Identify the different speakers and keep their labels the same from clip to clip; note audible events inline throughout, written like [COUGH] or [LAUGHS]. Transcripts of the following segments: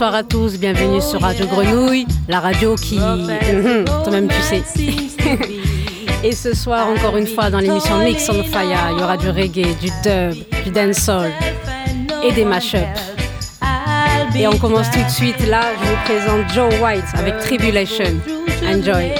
Speaker 1: Bonsoir à tous, bienvenue sur Radio Grenouille, la radio qui... Toi-même tu sais. [LAUGHS] Et ce soir, encore une fois, dans l'émission Mix on Fire, il y aura du reggae, du dub, du dancehall et des mashups. Et on commence tout de suite. Là, je vous présente Joe White avec Tribulation. Enjoy.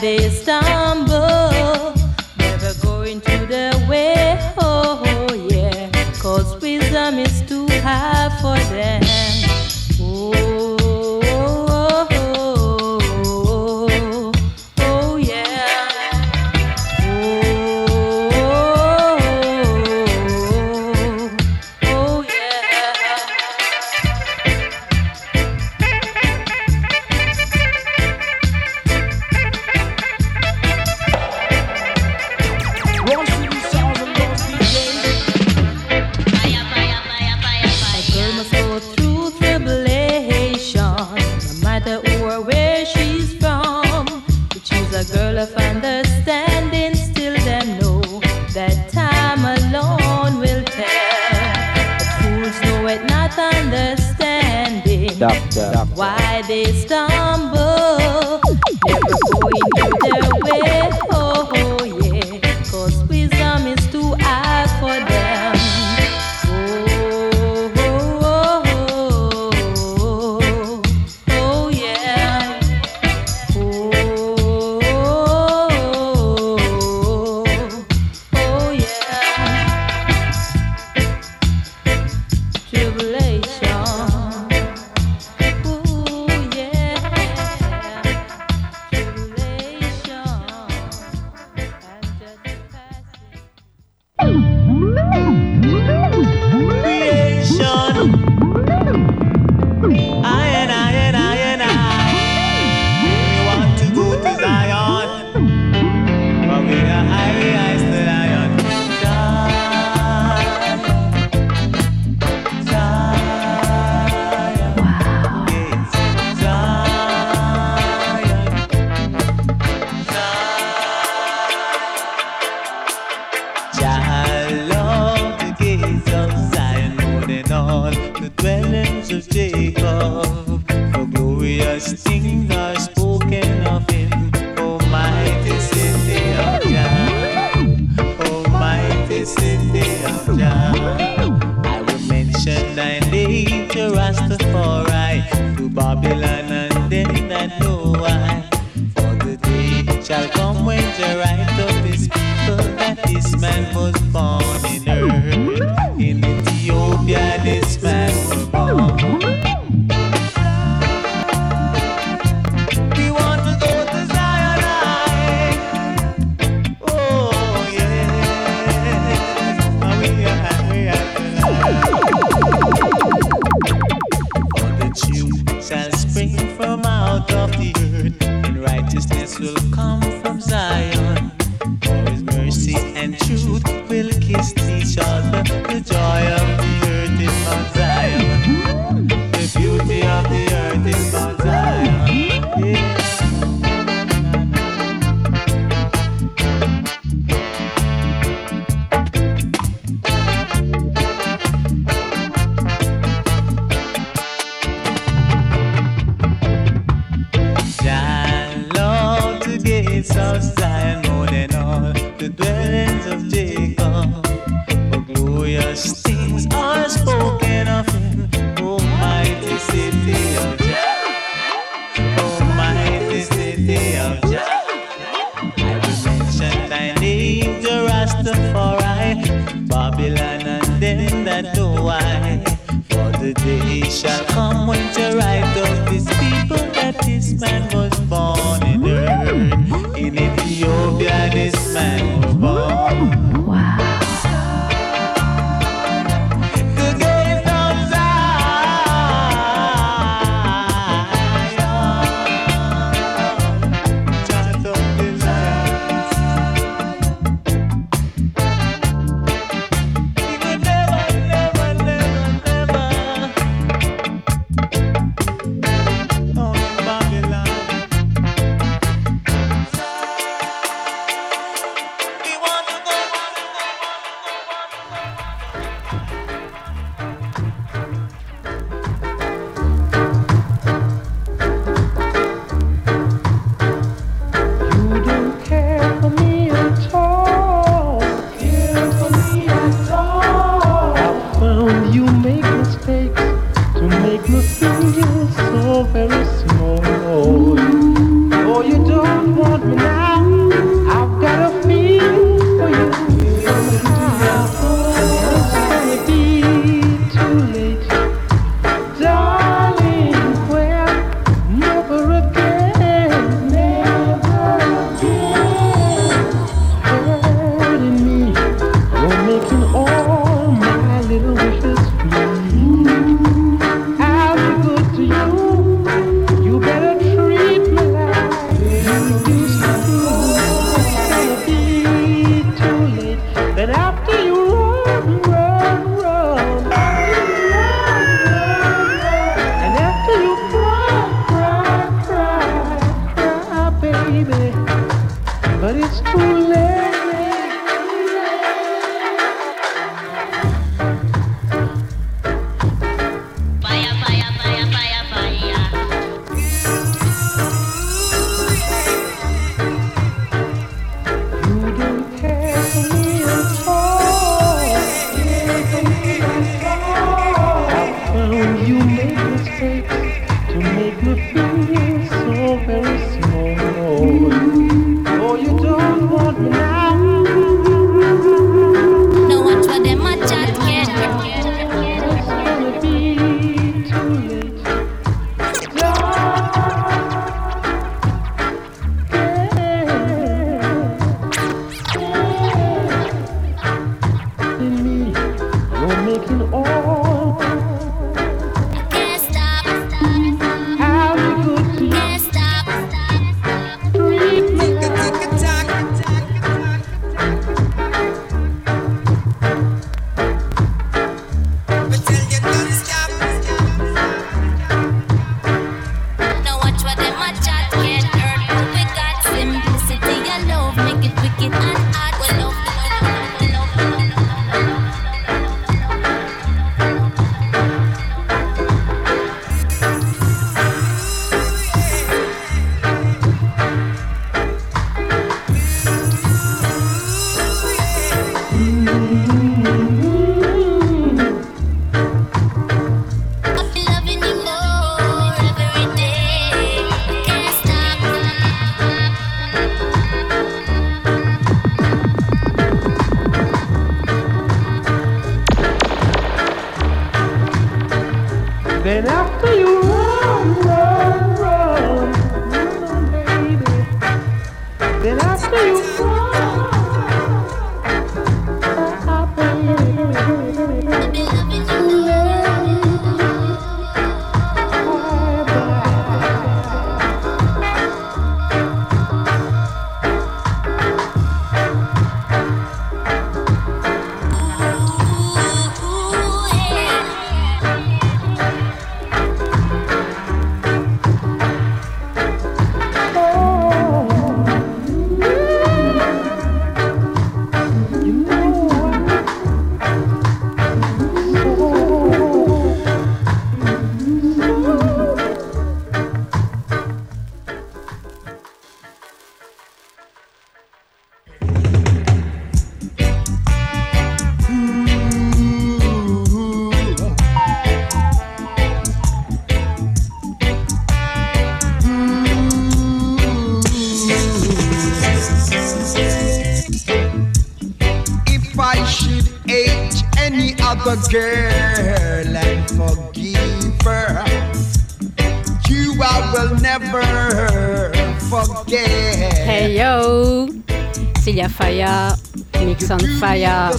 Speaker 2: They stumble, never going to the way. Oh, oh, yeah, cause wisdom is too high for them. Why they stumble, never going their way.
Speaker 3: Any other girl and forgive her, you I will never forget.
Speaker 1: Hey yo Celia Faya, Mix on Fire,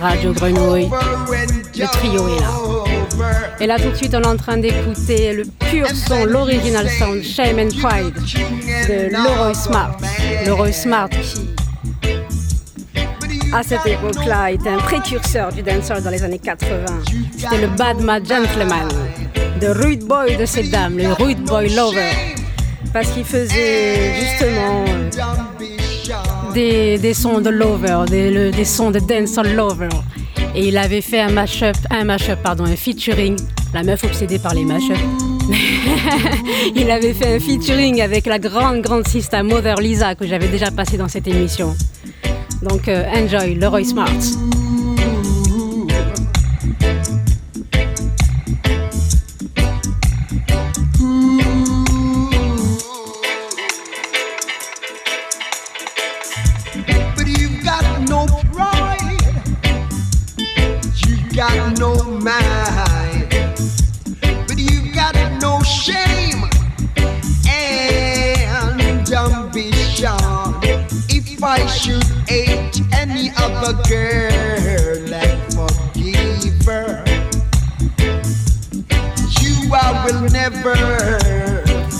Speaker 1: Radio Grenouille. Le trio est là. Et là tout de suite on est en train d'écouter le pur son, l'original sound Shame and Pride de Leroy Smart. Leroy Smart qui à cette époque-là était un précurseur du dancehall dans les années 80. C'était le Bad Mad Gentleman, le rude boy de ces dames, le rude boy lover. Parce qu'il faisait justement des, des sons de lover, des, sons de dancehall lover. Et il avait fait un mashup, un mashup, pardon, un featuring, la meuf obsédée par les mashups. [LAUGHS] il avait fait un featuring avec la grande, grande sista Mother Lisa que j'avais déjà passé dans cette émission. Donc, euh, enjoy
Speaker 3: le Roy Smart.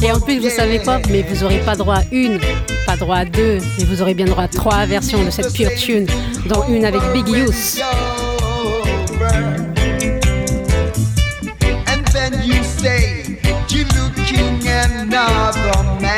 Speaker 1: Et en plus, vous savez quoi Mais vous n'aurez pas droit à une, pas droit à deux, mais vous aurez bien droit à trois versions de cette pure tune, dont une avec Big Youth.
Speaker 3: And then you say you're looking another man.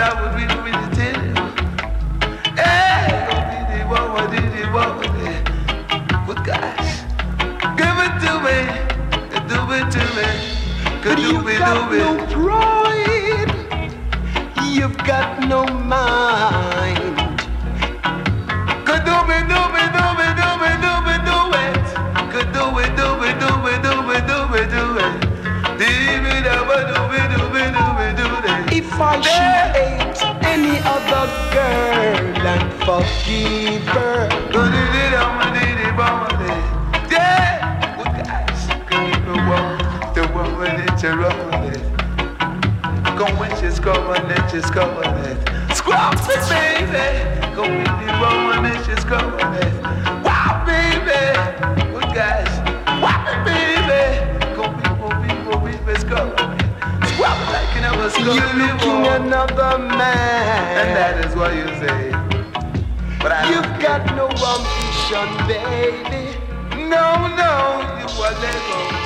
Speaker 4: I
Speaker 5: would really, really tell you. Hey, go be the what did it, what was it? But gosh. Give it to me, do it to me,
Speaker 3: But
Speaker 5: do it,
Speaker 3: got
Speaker 5: do
Speaker 3: no
Speaker 5: it.
Speaker 3: pride, you've got no mind.
Speaker 5: Could do me, do me, do me, do me, do me, do it. Could do it, do me, do me, do me, do me, do it. Do me, do
Speaker 3: forgive her,
Speaker 5: Do di di dum, di di bum, di. Yeah, well, guys, give me one, the one when it's a run it. Go when she's coming, then she's coming it. Squawk it, baby. Go with the one when she's coming it. Wow, baby. Well, guys, wow, baby. Go people, people, coming it. Squawk it like you never
Speaker 3: you're looking another
Speaker 5: And that
Speaker 3: man.
Speaker 5: is what you say. But I
Speaker 3: You've got no ambition, baby.
Speaker 5: No, no, you are Lego.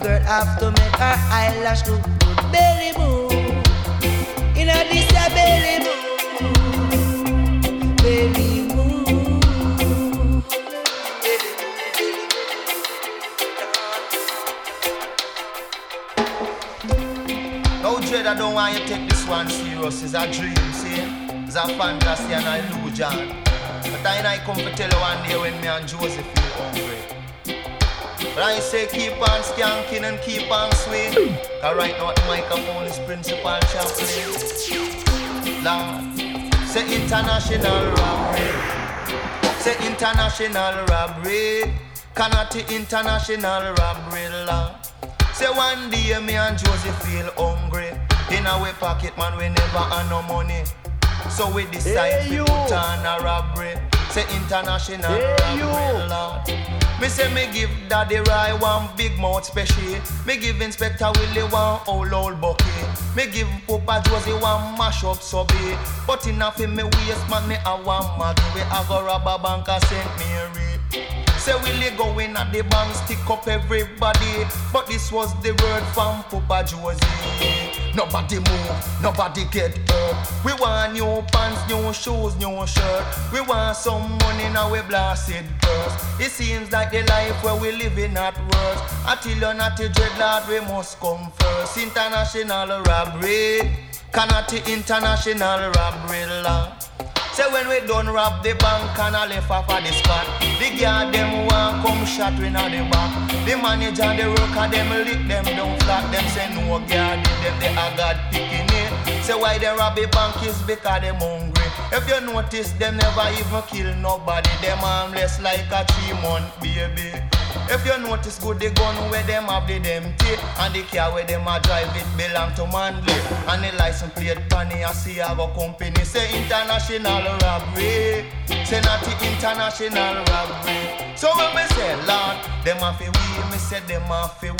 Speaker 6: Girl have to make her eyelash look good. Belly move, inna this a belly move, belly move.
Speaker 7: No dread, I don't want you take this one serious. It's a dream, see? It's a fantasy and an illusion. But I I come to tell you one day when me and Joseph feel hungry. But I say keep on skanking and keep on swing. Cause right now the microphone is Principal Chaplin. Lord, say international robbery. Say international robbery. Cannot international robbery, Lord. Say one day me and Josie feel hungry. In our pocket, man, we never have no money. So we decide
Speaker 8: Hey,
Speaker 7: to
Speaker 8: you.
Speaker 7: put on a robbery. Say international
Speaker 8: Hey,
Speaker 7: robbery,
Speaker 8: you.
Speaker 7: Lord. Me say me give Daddy Rai one big mouth special. Me give Inspector Willie one old old bucket. Me give Papa Josie one mash up subby. But enough in me waist, man, me a one mag. We a go rob a bank a St. Mary. Say Willie go in at the bank, stick up everybody. But this was the word from Papa Josie. Nobody move, nobody get hurt. We want new pants, new shoes, new shirt. We want some money now we blasted purse. It seems like the life where we live living at worst. Until you're not a dreadlord, we must come first. International robbery, cannot international robbery law. Say when we done rob the bank and I left off at the spot The guard them want come shot we na the back. The manager the worker them lick them down flat. Them say no guard them they a God picking it Say why they rob the bank is because them hungry. If you notice them never even kill nobody. Them harmless like a three month baby. If you notice good the gun where them have the empty. And the car where them a drive it belong to Manley And the license plate panny I see have a company. Say international robbery. Say not the international robbery. So when me say Lord Them a fi we Me say them a Lord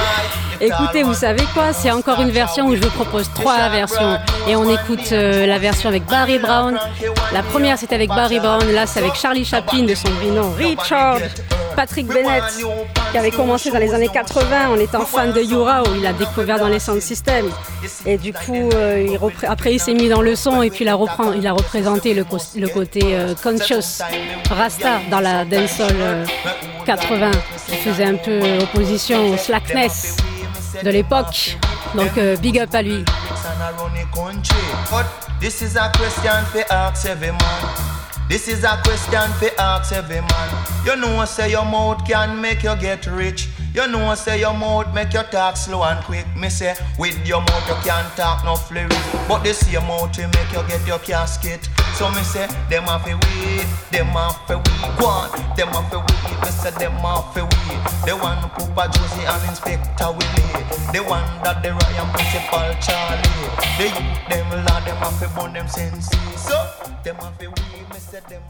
Speaker 1: Écoutez, vous savez quoi? C'est encore une version où je vous propose trois versions. Et on écoute euh, la version avec Barry Brown. La première, c'était avec Barry Brown. Là, c'est avec Charlie Chaplin de son nom, Richard Patrick Bennett, qui avait commencé dans les années 80 en étant fan de Yura, où il a découvert dans les sound systems. Et du coup, euh, après, il s'est mis dans le son et puis il a, il a représenté le, côté euh, conscious Rasta dans la dancehall euh, 80, qui faisait un peu opposition au slackness de l'époque. Donc, euh, big up à lui.
Speaker 7: This is a question for ask every man. This a. You know, say your mouth can make you get rich. You know, say your mouth make you talk slow and quick. Me say, with your mouth you can't talk no flurry. But the same mouth will make you get your casket. So me say, them have to wait, them have to wait. One, on, them have to wait. Me say, them have to wait. The one Papa Josie and Inspector Willie. The one that the Ryan Principal Charlie. The youth, them lad, them have to burn them senses. So, them have to say, them.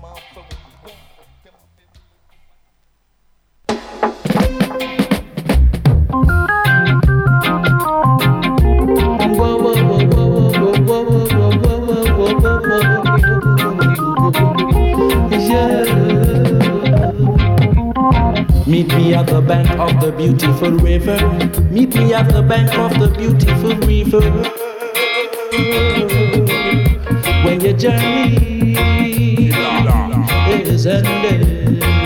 Speaker 8: Meet me at the bank of the beautiful river. Meet me at the bank of the beautiful river. Journey is ended.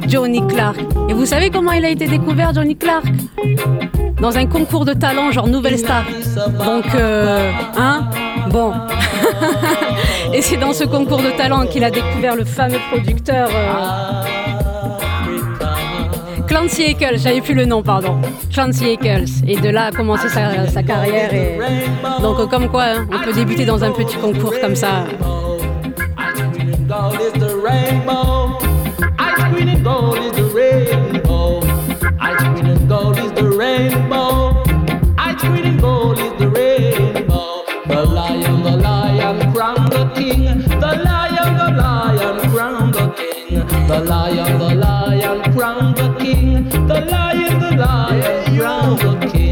Speaker 1: Johnny Clark. Et vous savez comment il a été découvert, Johnny Clark? Dans un concours de talent, genre Nouvelle Star. Donc, euh, hein? Bon. [LAUGHS] Et c'est dans ce concours de talent qu'il a découvert le fameux producteur euh, Clancy Eccles. J'avais plus le nom, pardon. Clancy Eccles. Et de là a commencé sa, sa carrière. Et... Donc, euh, comme quoi, hein, on peut débuter dans un petit concours comme ça.
Speaker 8: Gold is the rainbow. Ice green and gold is the rainbow. Ice green and gold is the rainbow. The lion, the lion, crown the king. The lion, the lion, crown the king. The lion, the lion, crown the king. The lion, the lion, crown the king.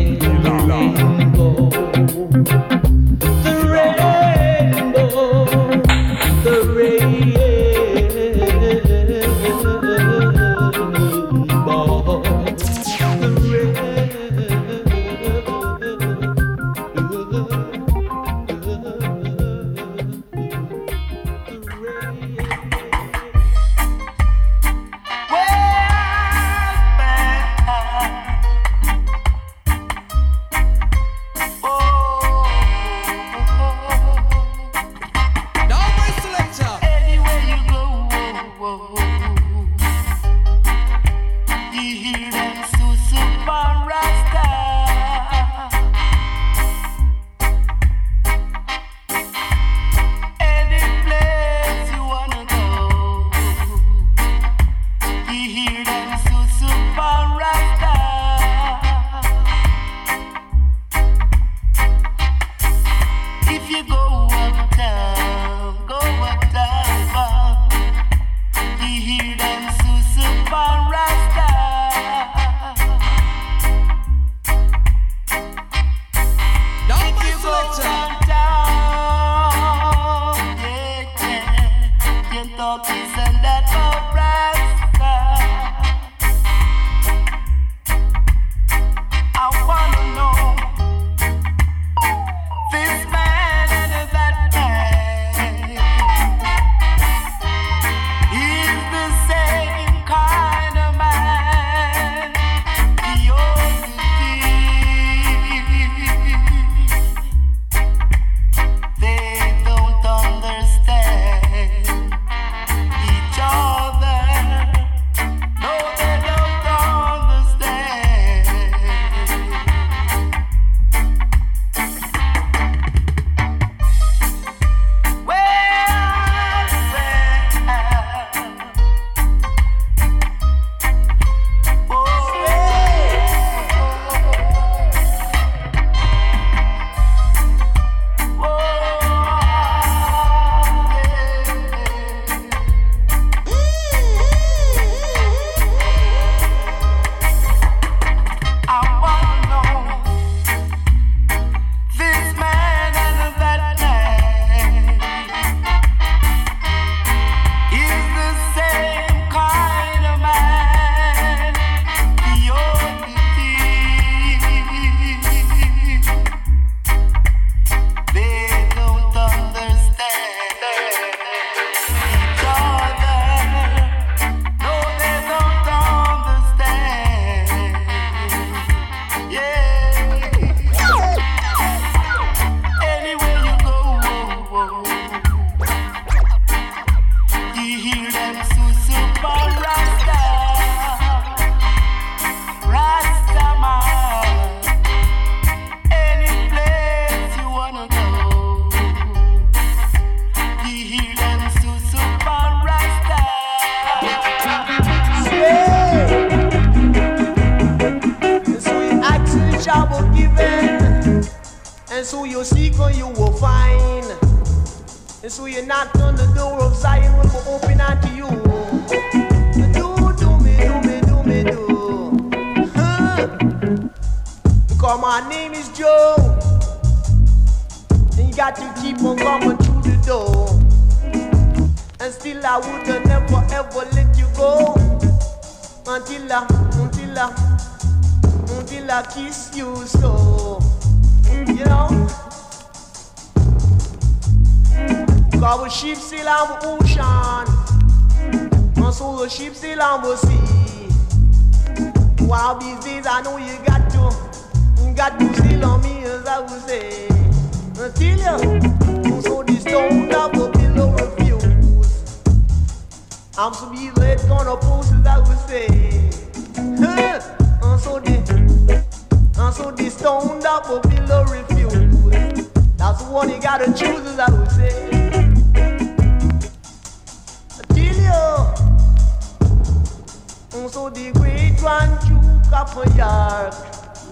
Speaker 9: So the great one Duke of York.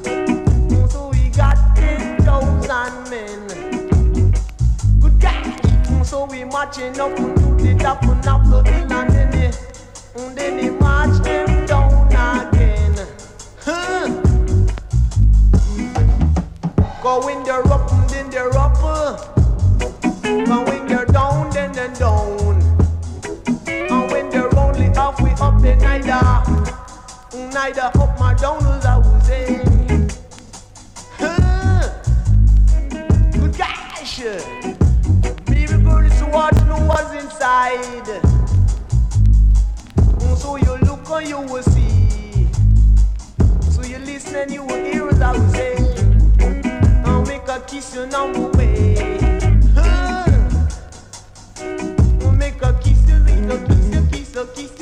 Speaker 9: Mm, So we got ten thousand men. Good. Mm, So we marching up to the top of the hill and then they, mm, then they march them down again. Huh. Go when they're up, mm, then they're up. But when they neither, neither up nor down as I say. Huh. Good gosh, baby girl is what know was inside. So you look and you will see. So you listen and you will hear as I would say. I'll make a kiss you number way. Make a kiss a kiss you, kiss you, kiss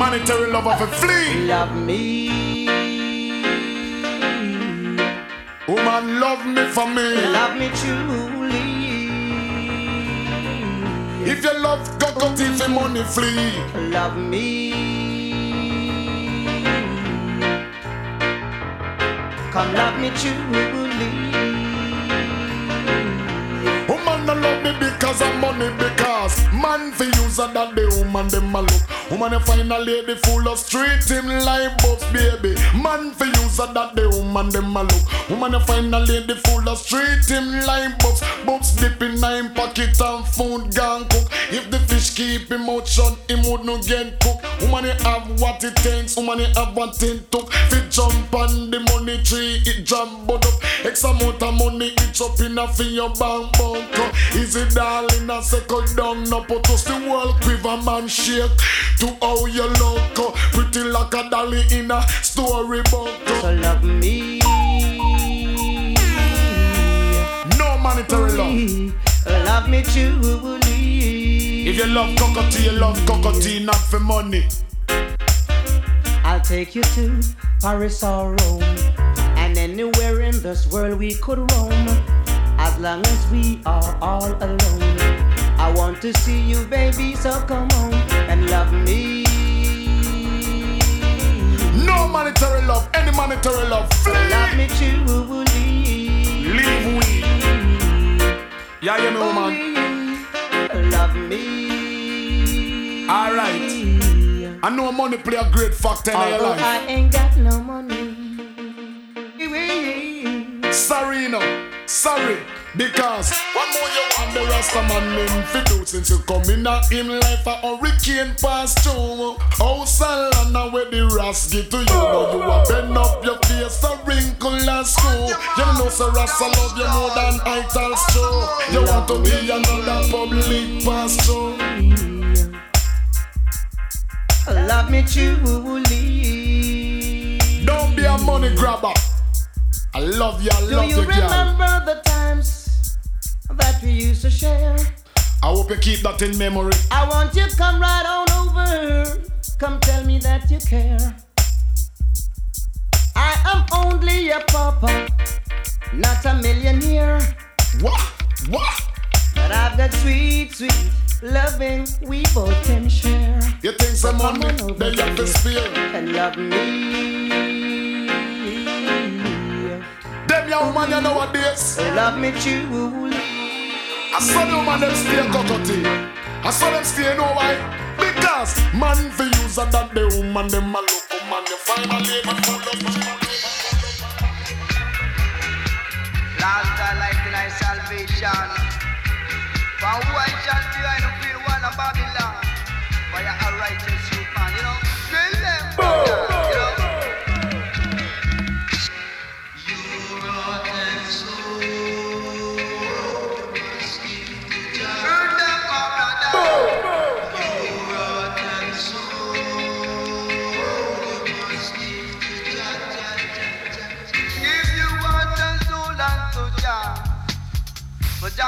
Speaker 10: Monetary love of a flea.
Speaker 6: Love me.
Speaker 10: Woman love me for me.
Speaker 6: Love me truly.
Speaker 10: If you love go tea for money flee.
Speaker 6: Love me. Come love me truly.
Speaker 10: Woman no love me because of money because man for use a that the woman them a look. Woman you find a lady full of street him like bucks baby. Man for use a that the woman them a look. Woman you find a lady full of street him like bucks. Bucks dip in nine pocket and food gone cook. If the fish keep him out shut, him would no get cook. Woman you have what it takes. Woman you have what it took. Fit jump on the money tree, it jump up. X amount of money, it's up in a for your bank bank. Easy darling, I second down, no put us the world quiver man shake. To how you look, uh, pretty like a dolly in a storybook.
Speaker 6: So love me.
Speaker 10: No monetary love.
Speaker 6: Love me truly.
Speaker 10: If you love cockatoo, you love cockatoo, not for money.
Speaker 6: I'll take you to Paris or Rome, and anywhere in this world we could roam, as long as we are all alone. I want to see you, baby, so come on and love me.
Speaker 10: No monetary love, any monetary love, flee.
Speaker 6: Love me truly.
Speaker 10: Leave we. Yeah, you know, man.
Speaker 6: Love me.
Speaker 10: Alright. I know money play a great factor in your life.
Speaker 6: I ain't got no money.
Speaker 10: Sorry, no. Sorry. Because one more you want the Rasta man name fi do since you come in a him life a hurricane pass through. Oh, House and land a where the Ras give to you. Now you a bend up your face a wrinkle and screw. You know so Rasta love you more than Itals true. You want to be another public pastor.
Speaker 6: I love me truly.
Speaker 10: Don't be a money grabber. I love you, I
Speaker 6: Do
Speaker 10: love
Speaker 6: you
Speaker 10: you, girl.
Speaker 6: remember the times that we used to share?
Speaker 10: I hope you keep that in memory.
Speaker 6: I want you to come right on over. Come tell me that you care. I am only a papa, not a millionaire.
Speaker 10: What? What?
Speaker 6: But I've got sweet, sweet loving we both can share.
Speaker 10: You think some money they have to spare?
Speaker 6: And love me.
Speaker 10: Them young man you nowadays.
Speaker 6: Love me truly.
Speaker 10: I saw them man them stay cockatoo. I saw them stay know why? Because man for use a that the woman them a look woman you find a lady full of
Speaker 9: Last I like nice salvation. For who I shall be, I don't feel one of Babylon. For you're righteous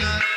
Speaker 11: profit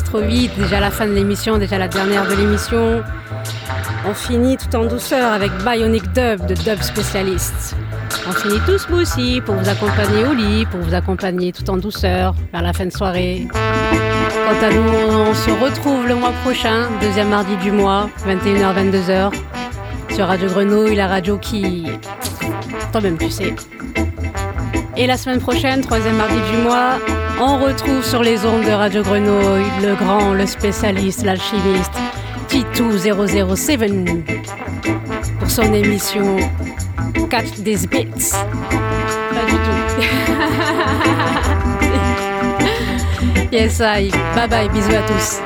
Speaker 1: trop vite. Déjà la fin de l'émission, déjà la dernière de l'émission. On finit tout en douceur avec Bionic Dub de Dub Spécialiste. On finit tout smoothie pour vous accompagner au lit, pour vous accompagner tout en douceur vers la fin de soirée. Quant à nous, on se retrouve le mois prochain, deuxième mardi du mois, 21h-22h, sur Radio Grenouille, la radio qui... Toi-même tu sais. Et la semaine prochaine, troisième mardi du mois, on retrouve sur les ondes de Radio Grenouille le grand, le spécialiste, l'alchimiste, Titou007 pour son émission Catch These Beats. Pas du tout. [LAUGHS] yes, I. Bye bye, bisous à tous.